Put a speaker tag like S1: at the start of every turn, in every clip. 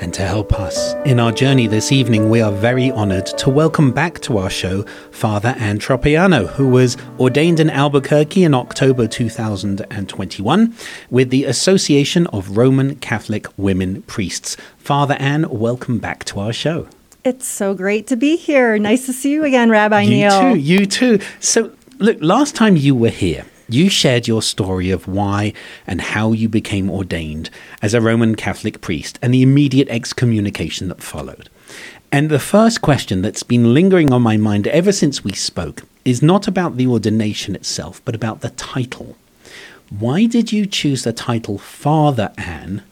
S1: And to help us in our journey this evening, we are very honoured to welcome back to our show Father Ann Tropiano, who was ordained in Albuquerque in October 2021 with the Association of Roman Catholic Women Priests. Father Ann, welcome back to our show.
S2: It's so great to be here. Nice to see you again, Rabbi
S1: you
S2: Neil.
S1: You too, you too. So, look, last time you were here, you shared your story of why and how you became ordained as a Roman Catholic priest and the immediate excommunication that followed. And the first question that's been lingering on my mind ever since we spoke is not about the ordination itself, but about the title. Why did you choose the title Father Ann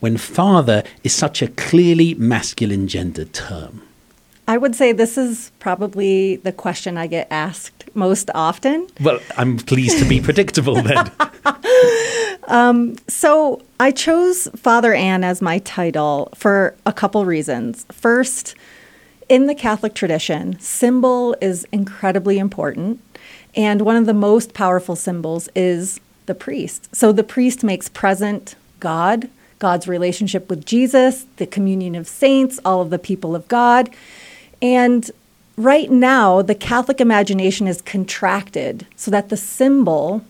S1: when father is such a clearly masculine gendered term?
S2: I would say this is probably the question I get asked most often.
S1: Well, I'm pleased to be predictable then.
S2: um, so I chose Father Ann as my title for a couple reasons. First, in the Catholic tradition, symbol is incredibly important. And one of the most powerful symbols is the priest. So the priest makes present God, God's relationship with Jesus, the communion of saints, all of the people of God. And right now, the Catholic imagination is contracted so that the symbol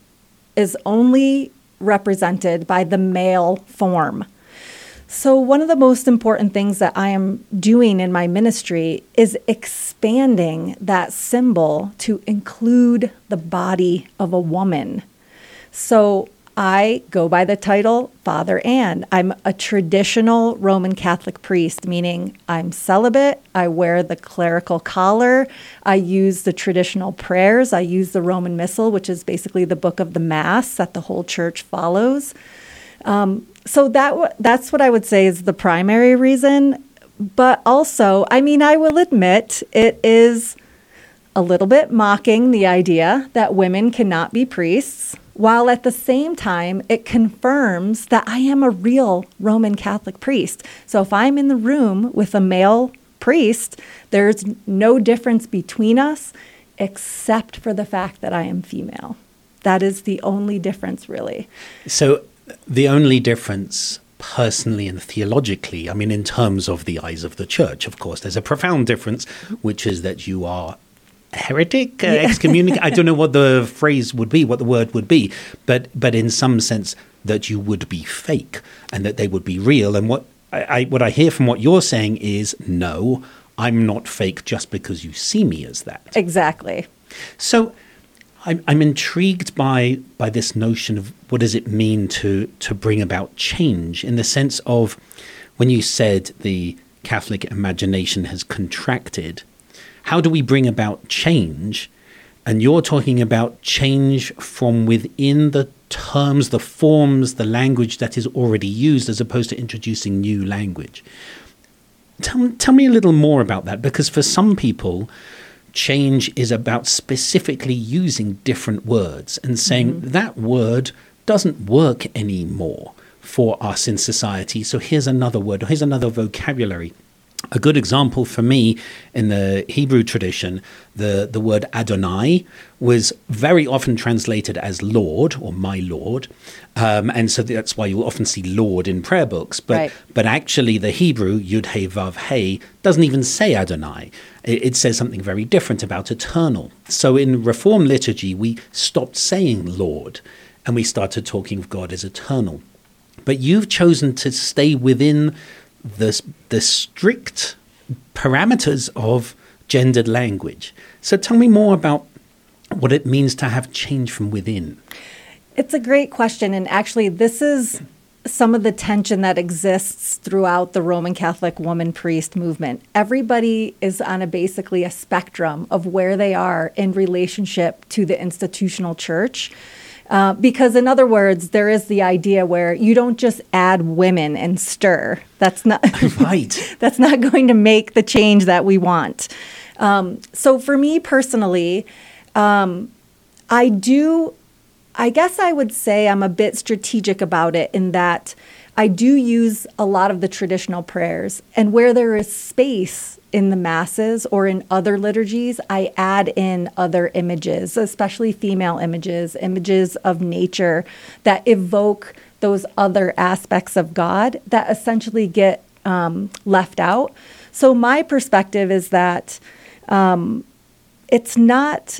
S2: is only represented by the male form. So, one of the most important things that I am doing in my ministry is expanding that symbol to include the body of a woman. So, I go by the title Father Ann. I'm a traditional Roman Catholic priest, meaning I'm celibate. I wear the clerical collar. I use the traditional prayers. I use the Roman Missal, which is basically the book of the Mass that the whole church follows. Um, so that that's what I would say is the primary reason. But also, I mean, I will admit it is a little bit mocking the idea that women cannot be priests while at the same time it confirms that I am a real Roman Catholic priest. So if I'm in the room with a male priest, there's no difference between us except for the fact that I am female. That is the only difference, really.
S1: So the only difference personally and theologically, I mean, in terms of the eyes of the church, of course, there's a profound difference, which is that you are heretic, uh, excommunicate. I don't know what the phrase would be, what the word would be, but but in some sense that you would be fake and that they would be real. And what I, I what I hear from what you're saying is no, I'm not fake just because you see me as that.
S2: Exactly.
S1: So. I'm, I'm intrigued by by this notion of what does it mean to to bring about change in the sense of when you said the Catholic imagination has contracted how do we bring about change? And you're talking about change from within the terms, the forms, the language that is already used, as opposed to introducing new language. Tell, tell me a little more about that, because for some people, change is about specifically using different words and saying mm-hmm. that word doesn't work anymore for us in society. So here's another word, here's another vocabulary a good example for me in the Hebrew tradition, the, the word Adonai was very often translated as Lord or my Lord. Um, and so that's why you'll often see Lord in prayer books. But, right. but actually, the Hebrew, Yud He Vav He, doesn't even say Adonai. It, it says something very different about eternal. So in Reform liturgy, we stopped saying Lord and we started talking of God as eternal. But you've chosen to stay within the, the strict parameters of gendered language. So tell me more about what it means to have change from within.
S2: It's a great question. And actually, this is some of the tension that exists throughout the Roman Catholic woman priest movement. Everybody is on a basically a spectrum of where they are in relationship to the institutional church. Uh, because, in other words, there is the idea where you don't just add women and stir. That's not
S1: right.
S2: that's not going to make the change that we want. Um, so, for me personally, um, I do. I guess I would say I'm a bit strategic about it in that I do use a lot of the traditional prayers, and where there is space in the masses or in other liturgies, I add in other images, especially female images, images of nature that evoke those other aspects of God that essentially get um, left out. So, my perspective is that um, it's not,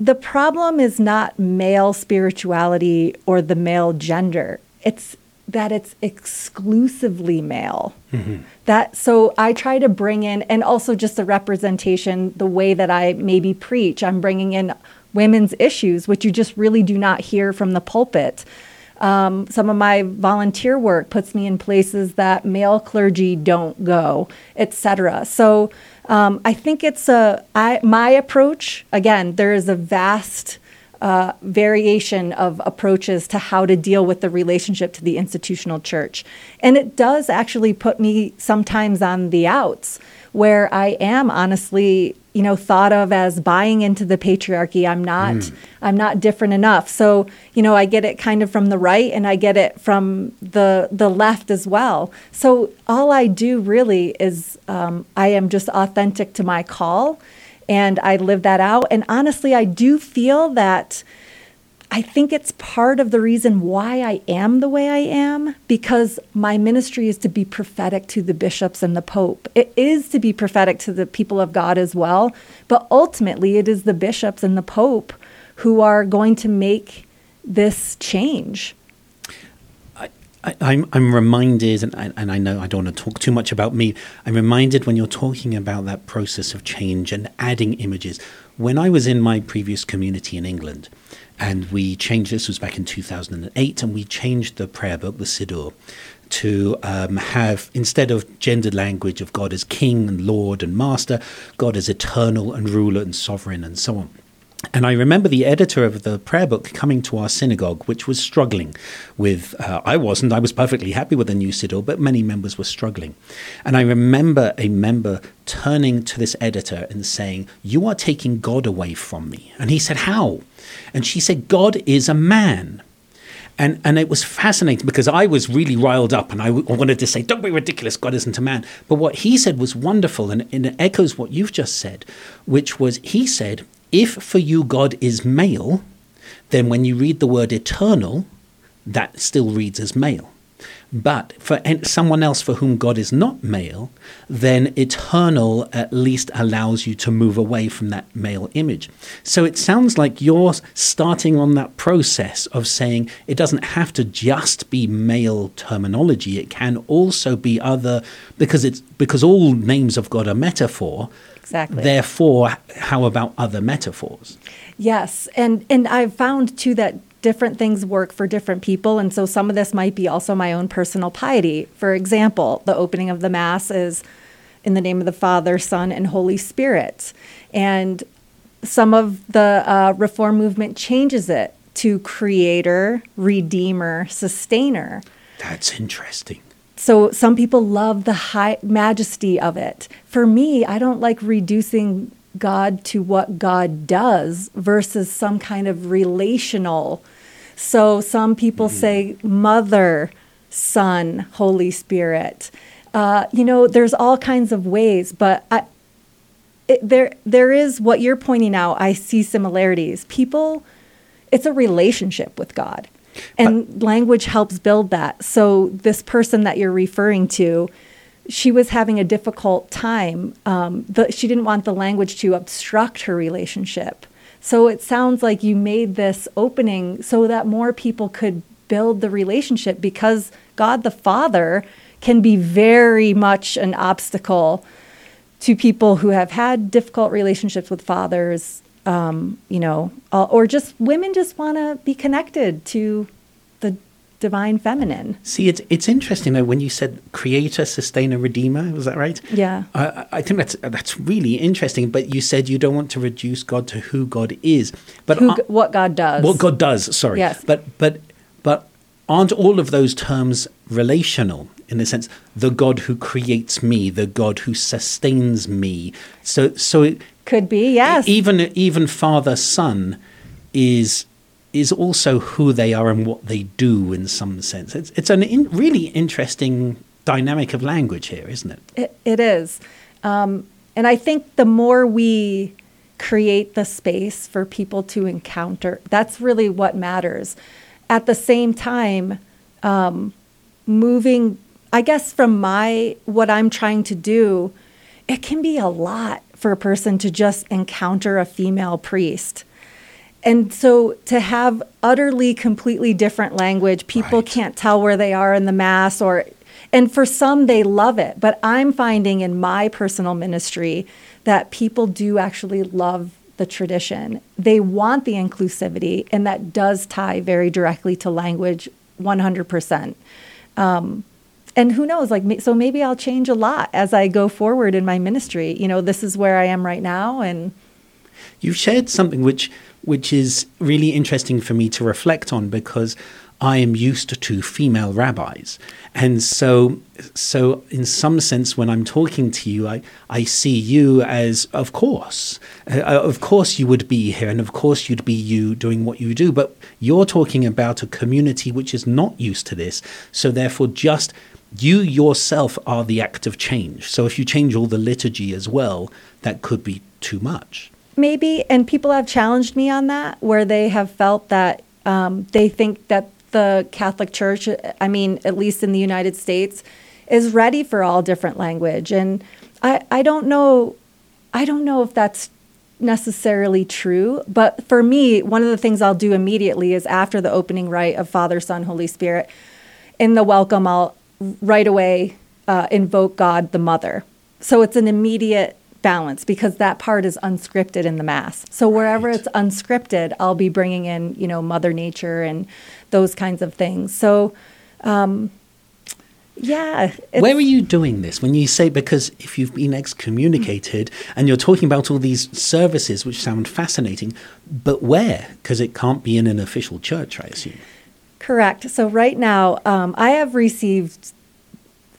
S2: the problem is not male spirituality or the male gender. It's that it's exclusively male. Mm-hmm. That so I try to bring in and also just the representation, the way that I maybe preach. I'm bringing in women's issues, which you just really do not hear from the pulpit. Um, some of my volunteer work puts me in places that male clergy don't go, etc. So um, I think it's a I, my approach. Again, there is a vast uh, variation of approaches to how to deal with the relationship to the institutional church. And it does actually put me sometimes on the outs where I am honestly, you know, thought of as buying into the patriarchy. I'm not mm. I'm not different enough. So, you know, I get it kind of from the right and I get it from the the left as well. So all I do really is um, I am just authentic to my call and I live that out. And honestly, I do feel that I think it's part of the reason why I am the way I am because my ministry is to be prophetic to the bishops and the pope. It is to be prophetic to the people of God as well, but ultimately it is the bishops and the pope who are going to make this change.
S1: I, am I'm, I'm reminded, and I, and I know I don't want to talk too much about me. I'm reminded when you're talking about that process of change and adding images. When I was in my previous community in England, and we changed this was back in 2008, and we changed the prayer book, the Siddur, to um, have instead of gendered language of God as King and Lord and Master, God as eternal and ruler and sovereign and so on. And I remember the editor of the prayer book coming to our synagogue, which was struggling with. Uh, I wasn't, I was perfectly happy with the new Siddur, but many members were struggling. And I remember a member turning to this editor and saying, You are taking God away from me. And he said, How? And she said, God is a man. And, and it was fascinating because I was really riled up and I wanted to say, don't be ridiculous, God isn't a man. But what he said was wonderful and, and it echoes what you've just said, which was he said, if for you God is male, then when you read the word eternal, that still reads as male. But for someone else for whom God is not male, then eternal at least allows you to move away from that male image. So it sounds like you're starting on that process of saying it doesn't have to just be male terminology. It can also be other because it's because all names of God are metaphor.
S2: Exactly.
S1: Therefore, how about other metaphors?
S2: Yes, and and I've found too that different things work for different people, and so some of this might be also my own personal piety. For example, the opening of the mass is in the name of the Father, Son, and Holy Spirit, and some of the uh, reform movement changes it to Creator, Redeemer, Sustainer.
S1: That's interesting.
S2: So some people love the high majesty of it. For me, I don't like reducing God to what God does versus some kind of relational. So some people mm. say mother, son, Holy Spirit. Uh, you know, there's all kinds of ways, but I, it, there there is what you're pointing out. I see similarities. People, it's a relationship with God. And language helps build that. So, this person that you're referring to, she was having a difficult time. Um, the, she didn't want the language to obstruct her relationship. So, it sounds like you made this opening so that more people could build the relationship because God the Father can be very much an obstacle to people who have had difficult relationships with fathers um, you know, uh, or just women just want to be connected to divine feminine.
S1: See, it's it's interesting though when you said creator, sustainer, redeemer. Was that right?
S2: Yeah.
S1: I, I think that's that's really interesting. But you said you don't want to reduce God to who God is, but
S2: Who,
S1: are-
S2: what God does.
S1: what God does. Sorry.
S2: Yes.
S1: But but but aren't all of those terms relational in the sense the God who creates me, the God who sustains me? So so it,
S2: Could be, yes.
S1: even even father son is is also who they are and what they do in some sense. It's it's an in, really interesting dynamic of language here, isn't it?
S2: It, it is. Um, and I think the more we create the space for people to encounter, that's really what matters. At the same time, um, moving, I guess, from my, what I'm trying to do, it can be a lot for a person to just encounter a female priest. And so to have utterly completely different language, people
S1: Right.
S2: can't tell where they are in the mass or and for some they love it, but I'm finding in my personal ministry that people do actually love the tradition. They want the inclusivity and that does tie very directly to language 100%. Um, and who knows like so maybe I'll change a lot as I go forward in my ministry. You know, this is where I am right now and
S1: You've shared something which which is really interesting for me to reflect on because I am used to female rabbis. And so so in some sense when I'm talking to you I, I see you as of course uh, of course you would be here and of course you'd be you doing what you do but you're talking about a community which is not used to this. So therefore just you yourself are the act of change. So if you change all the liturgy as well that could be too much
S2: maybe and people have challenged me on that where they have felt that um, they think that the catholic church i mean at least in the united states is ready for all different language. And i, I don't know i don't know if that's necessarily true but for me one of the things i'll do immediately is after the opening rite of father son holy spirit in the welcome i'll right away uh, invoke god the mother. So it's an immediate balance because that part is unscripted in the mass so wherever
S1: Right.
S2: it's unscripted i'll be bringing in you know mother nature and those kinds of things so um, yeah
S1: Where are you doing this when you say because if you've been excommunicated and you're talking about all these services which sound fascinating, but where? Because it can't be in an official church, I assume.
S2: Correct. So right now, um, I have received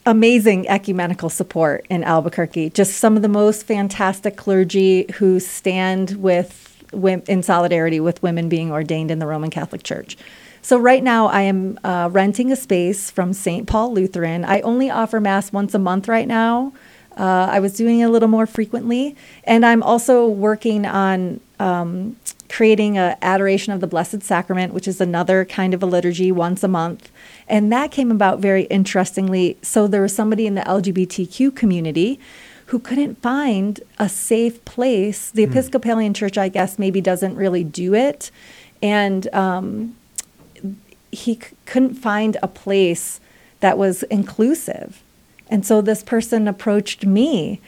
S2: amazing ecumenical support in Albuquerque. Just some of the most fantastic clergy who stand with in solidarity with women being ordained in the Roman Catholic Church. So right now, I am uh, renting a space from St. Paul Lutheran. I only offer mass once a month right now. Uh, I was doing it a little more frequently, and I'm also working on um, creating a adoration of the Blessed Sacrament, which is another kind of a liturgy once a month. And that came about very interestingly. So there was somebody in the LGBTQ community who couldn't find a safe place. The Episcopalian Church, I guess, maybe doesn't really do it, and um, he c- couldn't find a place that was inclusive. And so this person approached me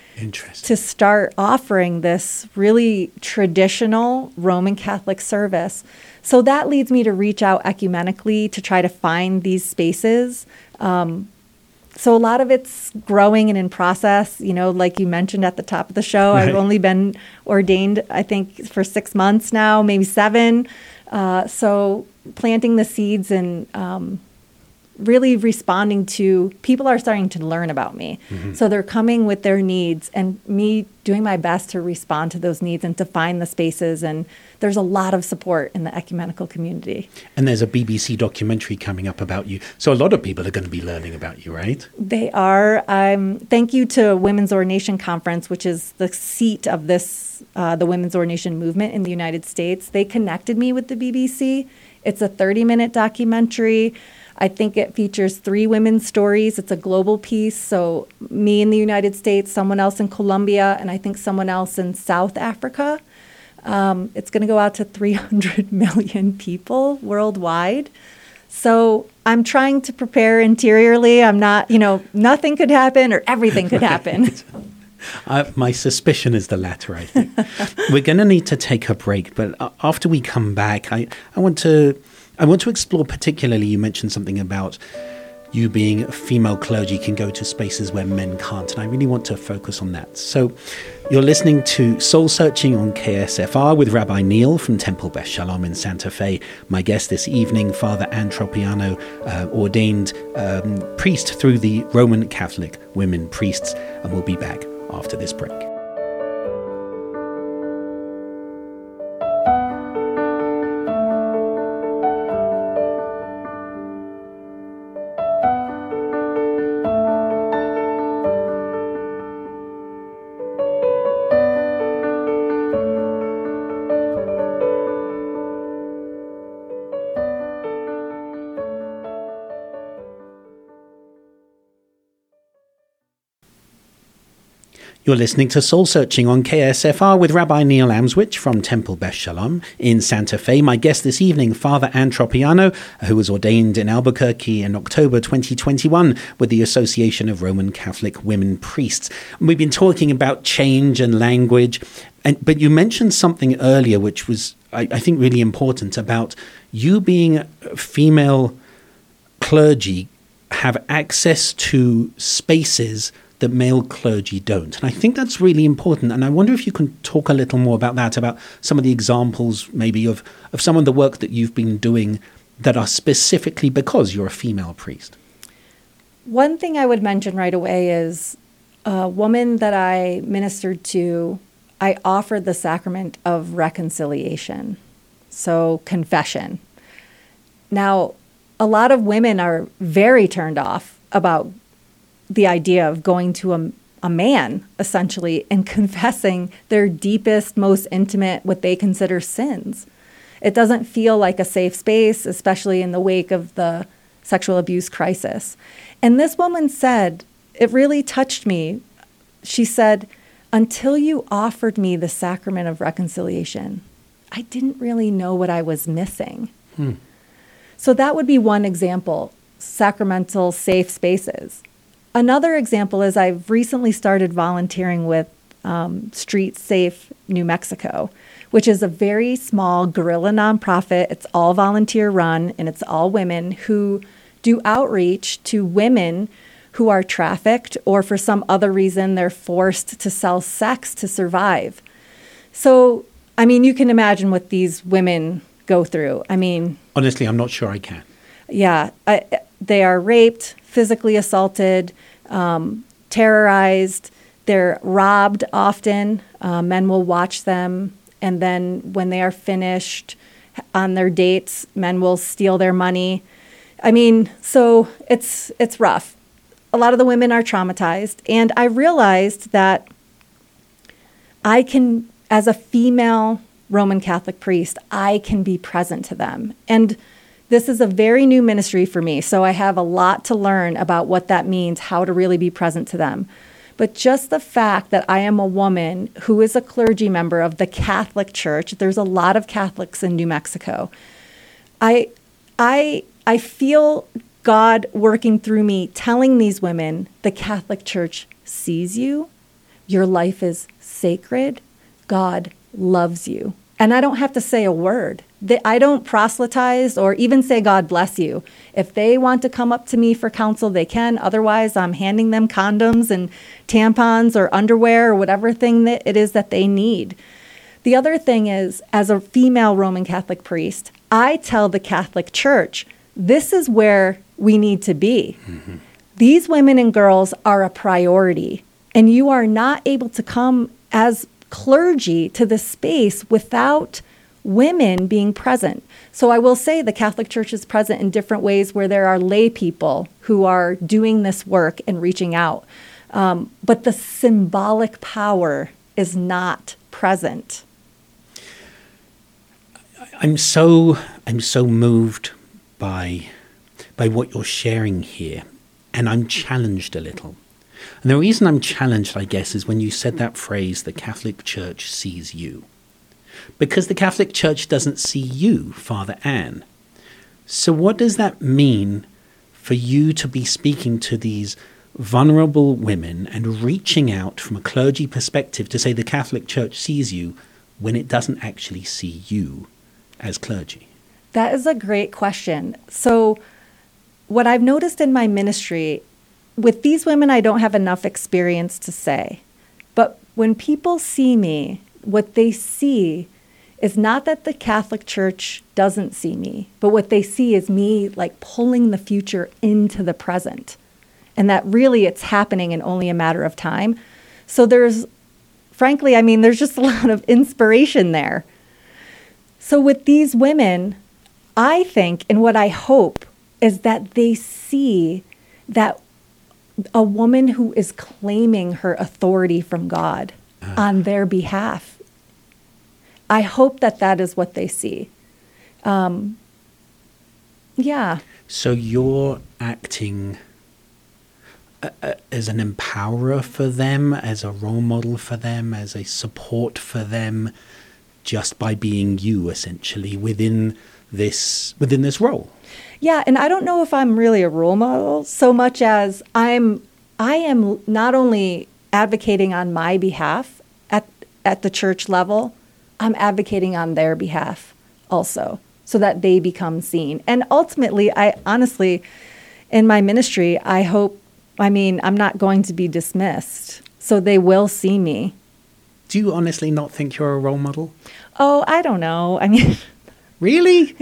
S2: to start offering this really traditional Roman Catholic service. So that leads me to reach out ecumenically to try to find these spaces. Um, so a lot of it's growing and in process. You know, like you mentioned at the top of the show,
S1: Right.
S2: I've only been ordained, I think, for six months now, maybe seven. Uh, so planting the seeds and um, really responding to people are starting to learn about me. So they're coming with their needs and me doing my best to respond to those needs and to find the spaces. And there's a lot of support in the ecumenical community.
S1: And there's a BBC documentary coming up about you. So a lot of people are going to be learning about you, right?
S2: They are. Um, thank you to Women's Ordination Conference, which is the seat of this, uh, the women's ordination movement in the United States. They connected me with the BBC. It's a 30 minute documentary. I think it features three women's stories. It's a global piece. So, me in the United States, someone else in Colombia, and I think someone else in South Africa. Um, it's going to go out to 300 million people worldwide. So I'm trying to prepare interiorly. I'm not, you know, nothing could happen or everything could happen.
S1: Uh, my suspicion is the latter, I think. We're going to need to take a break, but after we come back, I, I want to. I want to explore particularly, you mentioned something about you being a female clergy can go to spaces where men can't. And I really want to focus on that. So you're listening to Soul Searching on KSFR with Rabbi Neil from Temple Beth Shalom in Santa Fe. My guest this evening, Father Ann Tropiano, uh, ordained um, priest through the Roman Catholic Women Priests. And we'll be back after this break. You're listening to Soul Searching on KSFR with Rabbi Neil Amswych from Temple Beth Shalom in Santa Fe. My guest this evening, Father Ann Tropiano, who was ordained in Albuquerque in October 2021 with the Association of Roman Catholic Women Priests. We've been talking about change and language, and, but you mentioned something earlier which was, I, I think, really important about you being female clergy have access to spaces that male clergy don't. And I think that's really important. And I wonder if you can talk a little more about that, about some of the examples maybe of, of some of the work that you've been doing that are specifically because you're a female priest.
S2: One thing I would mention right away is a woman that I ministered to, I offered the sacrament of reconciliation, so confession. Now, a lot of women are very turned off about the idea of going to a, a man, essentially, and confessing their deepest, most intimate, what they consider sins. It doesn't feel like a safe space, especially in the wake of the sexual abuse crisis. And this woman said, it really touched me. She said, Until you offered me the sacrament of reconciliation, I didn't really know what I was missing. Hmm. So that would be one example sacramental safe spaces. Another example is I've recently started volunteering with um, Street Safe New Mexico, which is a very small guerrilla nonprofit. It's all volunteer run and it's all women who do outreach to women who are trafficked or for some other reason they're forced to sell sex to survive. So, I mean, you can imagine what these women go through. I mean,
S1: honestly, I'm not sure I can.
S2: Yeah, I, they are raped, physically assaulted, um, terrorized. They're robbed often. Uh, men will watch them, and then when they are finished on their dates, men will steal their money. I mean, so it's it's rough. A lot of the women are traumatized, and I realized that I can, as a female Roman Catholic priest, I can be present to them. And this is a very new ministry for me, so I have a lot to learn about what that means, how to really be present to them. But just the fact that I am a woman who is a clergy member of the Catholic Church, there's a lot of Catholics in New Mexico. I I I feel God working through me telling these women the Catholic Church sees you. Your life is sacred. God loves you. And I don't have to say a word. I don't proselytize or even say God bless you. If they want to come up to me for counsel, they can. Otherwise, I'm handing them condoms and tampons or underwear or whatever thing that it is that they need. The other thing is, as a female Roman Catholic priest, I tell the Catholic Church this is where we need to be. Mm-hmm. These women and girls are a priority, and you are not able to come as clergy to the space without women being present. So I will say the Catholic Church is present in different ways where there are lay people who are doing this work and reaching out. Um, but the symbolic power is not present.
S1: I'm so I'm so moved by by what you're sharing here, and I'm challenged a little. And the reason I'm challenged, I guess, is when you said that phrase, the Catholic Church sees you. Because the Catholic Church doesn't see you, Father Ann. So, what does that mean for you to be speaking to these vulnerable women and reaching out from a clergy perspective to say the Catholic Church sees you when it doesn't actually see you as clergy?
S2: That is a great question. So, what I've noticed in my ministry, with these women, I don't have enough experience to say. But when people see me, what they see is not that the Catholic Church doesn't see me, but what they see is me like pulling the future into the present. And that really it's happening in only a matter of time. So there's, frankly, I mean, there's just a lot of inspiration there. So with these women, I think, and what I hope is that they see that a woman who is claiming her authority from God uh. on their behalf. I hope that that is what they see. Um, yeah.
S1: So you're acting as an empowerer for them, as a role model for them, as a support for them, just by being you, essentially within this within this role.
S2: Yeah, and I don't know if I'm really a role model so much as I'm I am not only advocating on my behalf at at the church level, I'm advocating on their behalf also so that they become seen. And ultimately, I honestly in my ministry, I hope I mean, I'm not going to be dismissed. So they will see me.
S1: Do you honestly not think you're a role model?
S2: Oh, I don't know. I mean,
S1: really?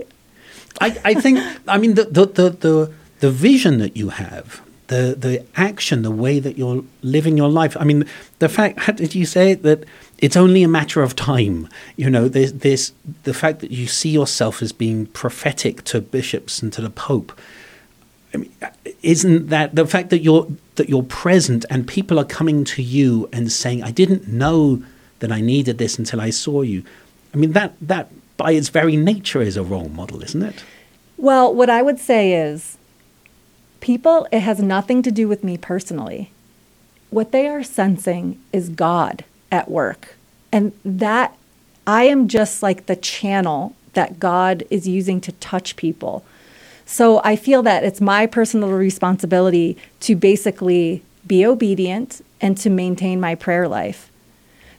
S1: I, I think, I mean, the, the, the, the, the vision that you have, the, the action, the way that you're living your life. I mean, the fact, how did you say it, that it's only a matter of time? You know, there's the fact that you see yourself as being prophetic to bishops and to the Pope I mean, isn't that the fact that you're that you're present and people are coming to you and saying, "I didn't know that I needed this until I saw you." I mean, that that by its very nature is a role model, isn't it?
S2: Well, what I would say is, people. It has nothing to do with me personally. What they are sensing is God at work, and that I am just like the channel that God is using to touch people. So I feel that it's my personal responsibility to basically be obedient and to maintain my prayer life.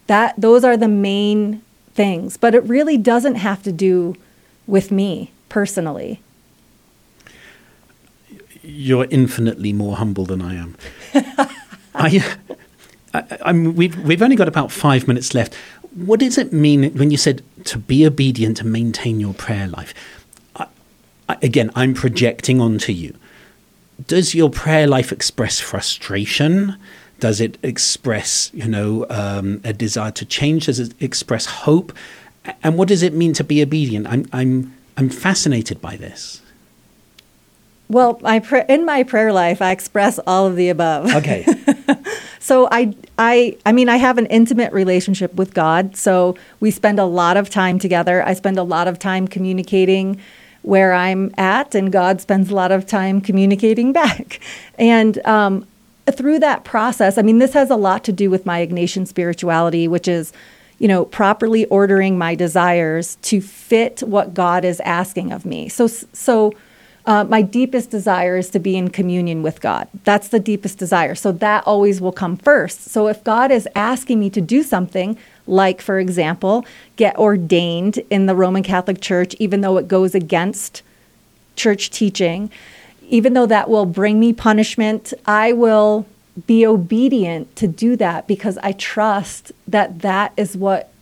S2: That those are the main things, but it really doesn't have to do with me personally.
S1: You're infinitely more humble than I am. I, I, I mean, we've we've only got about five minutes left. What does it mean when you said to be obedient and maintain your prayer life? again, I'm projecting onto you. Does your prayer life express frustration? Does it express, you know, um, a desire to change? Does it express hope? And what does it mean to be obedient? I'm, I'm, I'm fascinated by this.
S2: Well, I pr- in my prayer life, I express all of the above.
S1: Okay.
S2: so I, I, I mean, I have an intimate relationship with God. So we spend a lot of time together. I spend a lot of time communicating where I'm at, and God spends a lot of time communicating back. And um, through that process, I mean, this has a lot to do with my Ignatian spirituality, which is, you know, properly ordering my desires to fit what God is asking of me. So, so. Uh, my deepest desire is to be in communion with God. That's the deepest desire. So that always will come first. So if God is asking me to do something, like, for example, get ordained in the Roman Catholic Church, even though it goes against church teaching. Even though that will bring me punishment, I will be obedient to do that because I trust that that is what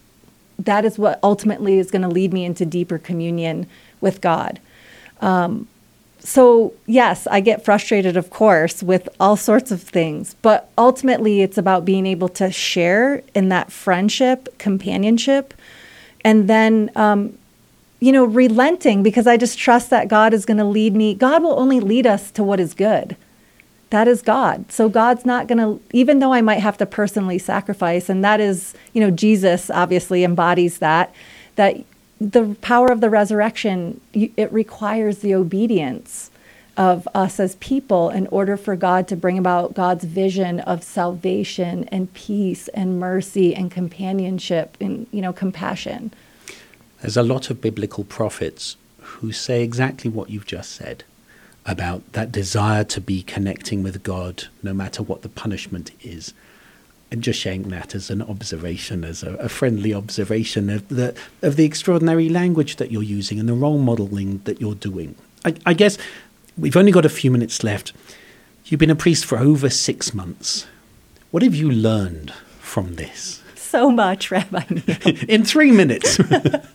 S2: that is what ultimately is going to lead me into deeper communion with God. Um, so, yes, I get frustrated, of course, with all sorts of things, but ultimately it's about being able to share in that friendship, companionship, and then, um, you know, relenting because I just trust that God is going to lead me. God will only lead us to what is good. That is God. So God's not going to, even though I might have to personally sacrifice, and that is, you know, Jesus obviously embodies that, that the power of the resurrection, it requires the obedience of us as people in order for God to bring about God's vision of salvation and peace and mercy and companionship and you know compassion.
S1: There's a lot of biblical prophets who say exactly what you've just said about that desire to be connecting with God no matter what the punishment is. And just sharing that as an observation, as a, a, friendly observation of the of the extraordinary language that you're using and the role modeling that you're doing. I, I guess we've only got a few minutes left. You've been a priest for over six months. What have you learned from this?
S2: So much, Rabbi
S1: In three minutes.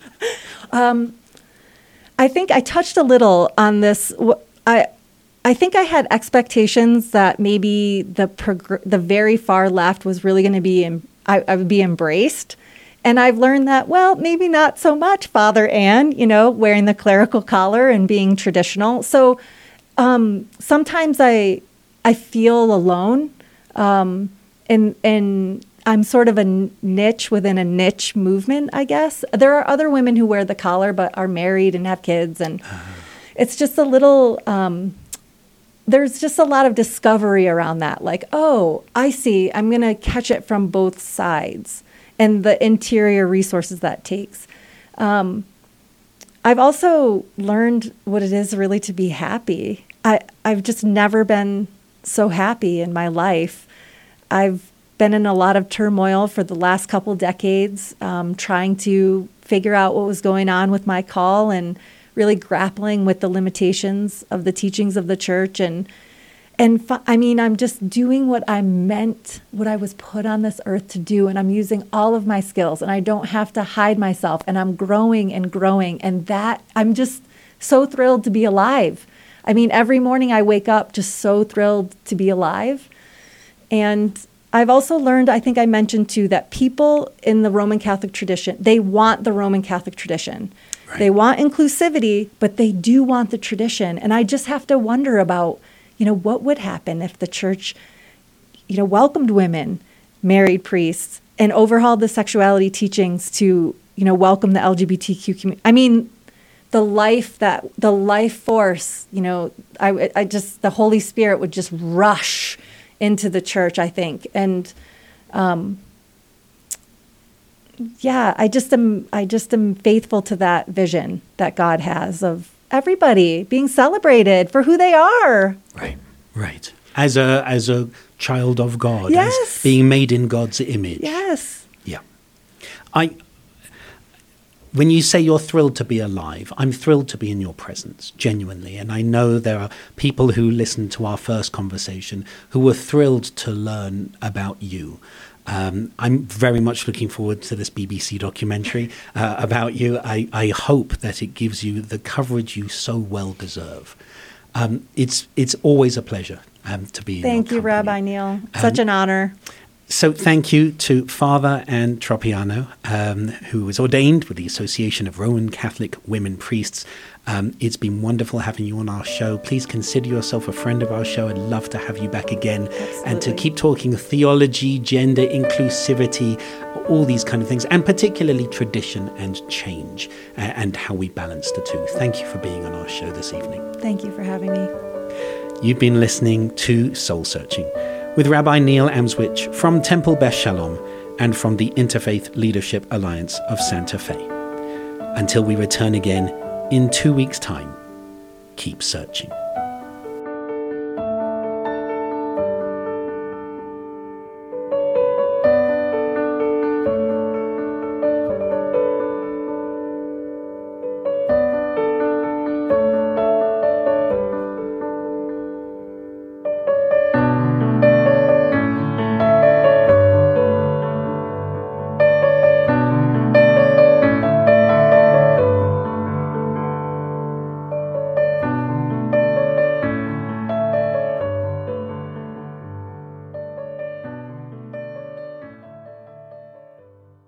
S2: um, I think I touched a little on this. I I think I had expectations that maybe the prog- the very far left was really going to be em- I, I would be embraced. And I've learned that, well, maybe not so much, Father Ann, you know, wearing the clerical collar and being traditional. So um, sometimes I I feel alone, um, and and I'm sort of a niche within a niche movement, I guess. There are other women who wear the collar but are married and have kids, and uh-huh. it's just a little. Um, there's just a lot of discovery around that. Like, oh, I see. I'm going to catch it from both sides, and the interior resources that takes. Um, I've also learned what it is really to be happy. I, I've just never been so happy in my life. I've been in a lot of turmoil for the last couple decades, um, trying to figure out what was going on with my call and really grappling with the limitations of the teachings of the church and and I mean I'm just doing what I meant what I was put on this earth to do and I'm using all of my skills and I don't have to hide myself and I'm growing and growing and that I'm just so thrilled to be alive. I mean every morning I wake up just so thrilled to be alive. And I've also learned, I think I mentioned too, that people in the Roman Catholic tradition, they want the Roman Catholic tradition. They want inclusivity, but they do want the tradition. And I just have to wonder about, you know, what would happen if the church, you know, welcomed women, married priests, and overhauled the sexuality teachings to, you know, welcome the LGBTQ community. I mean, the life that the life force, you know, I, I just the Holy Spirit would just rush into the church, I think. And um, yeah, I just am I just am faithful to that vision that God has of everybody being celebrated for who they are.
S1: Right. Right. As a as a child of God,
S2: yes.
S1: as being made in God's image.
S2: Yes.
S1: Yeah. I when you say you're thrilled to be alive, I'm thrilled to be in your presence, genuinely. And I know there are people who listened to our first conversation who were thrilled to learn about you. Um, I'm very much looking forward to this BBC documentary uh, about you. I, I, hope that it gives you the coverage you so well deserve. Um, it's it's always a pleasure um, to be.
S2: Thank you, Rabbi Neil. Such um, an honor.
S1: So, thank you to Father Ann Tropiano, um, who was ordained with the Association of Roman Catholic Women Priests. Um, it's been wonderful having you on our show. Please consider yourself a friend of our show. I'd love to have you back again
S2: Absolutely.
S1: and to keep talking theology, gender, inclusivity, all these kind of things, and particularly tradition and change uh, and how we balance the two. Thank you for being on our show this evening.
S2: Thank you for having me.
S1: You've been listening to Soul Searching with Rabbi Neil Amswych from Temple Beth Shalom and from the Interfaith Leadership Alliance of Santa Fe. Until we return again in two weeks' time, keep searching.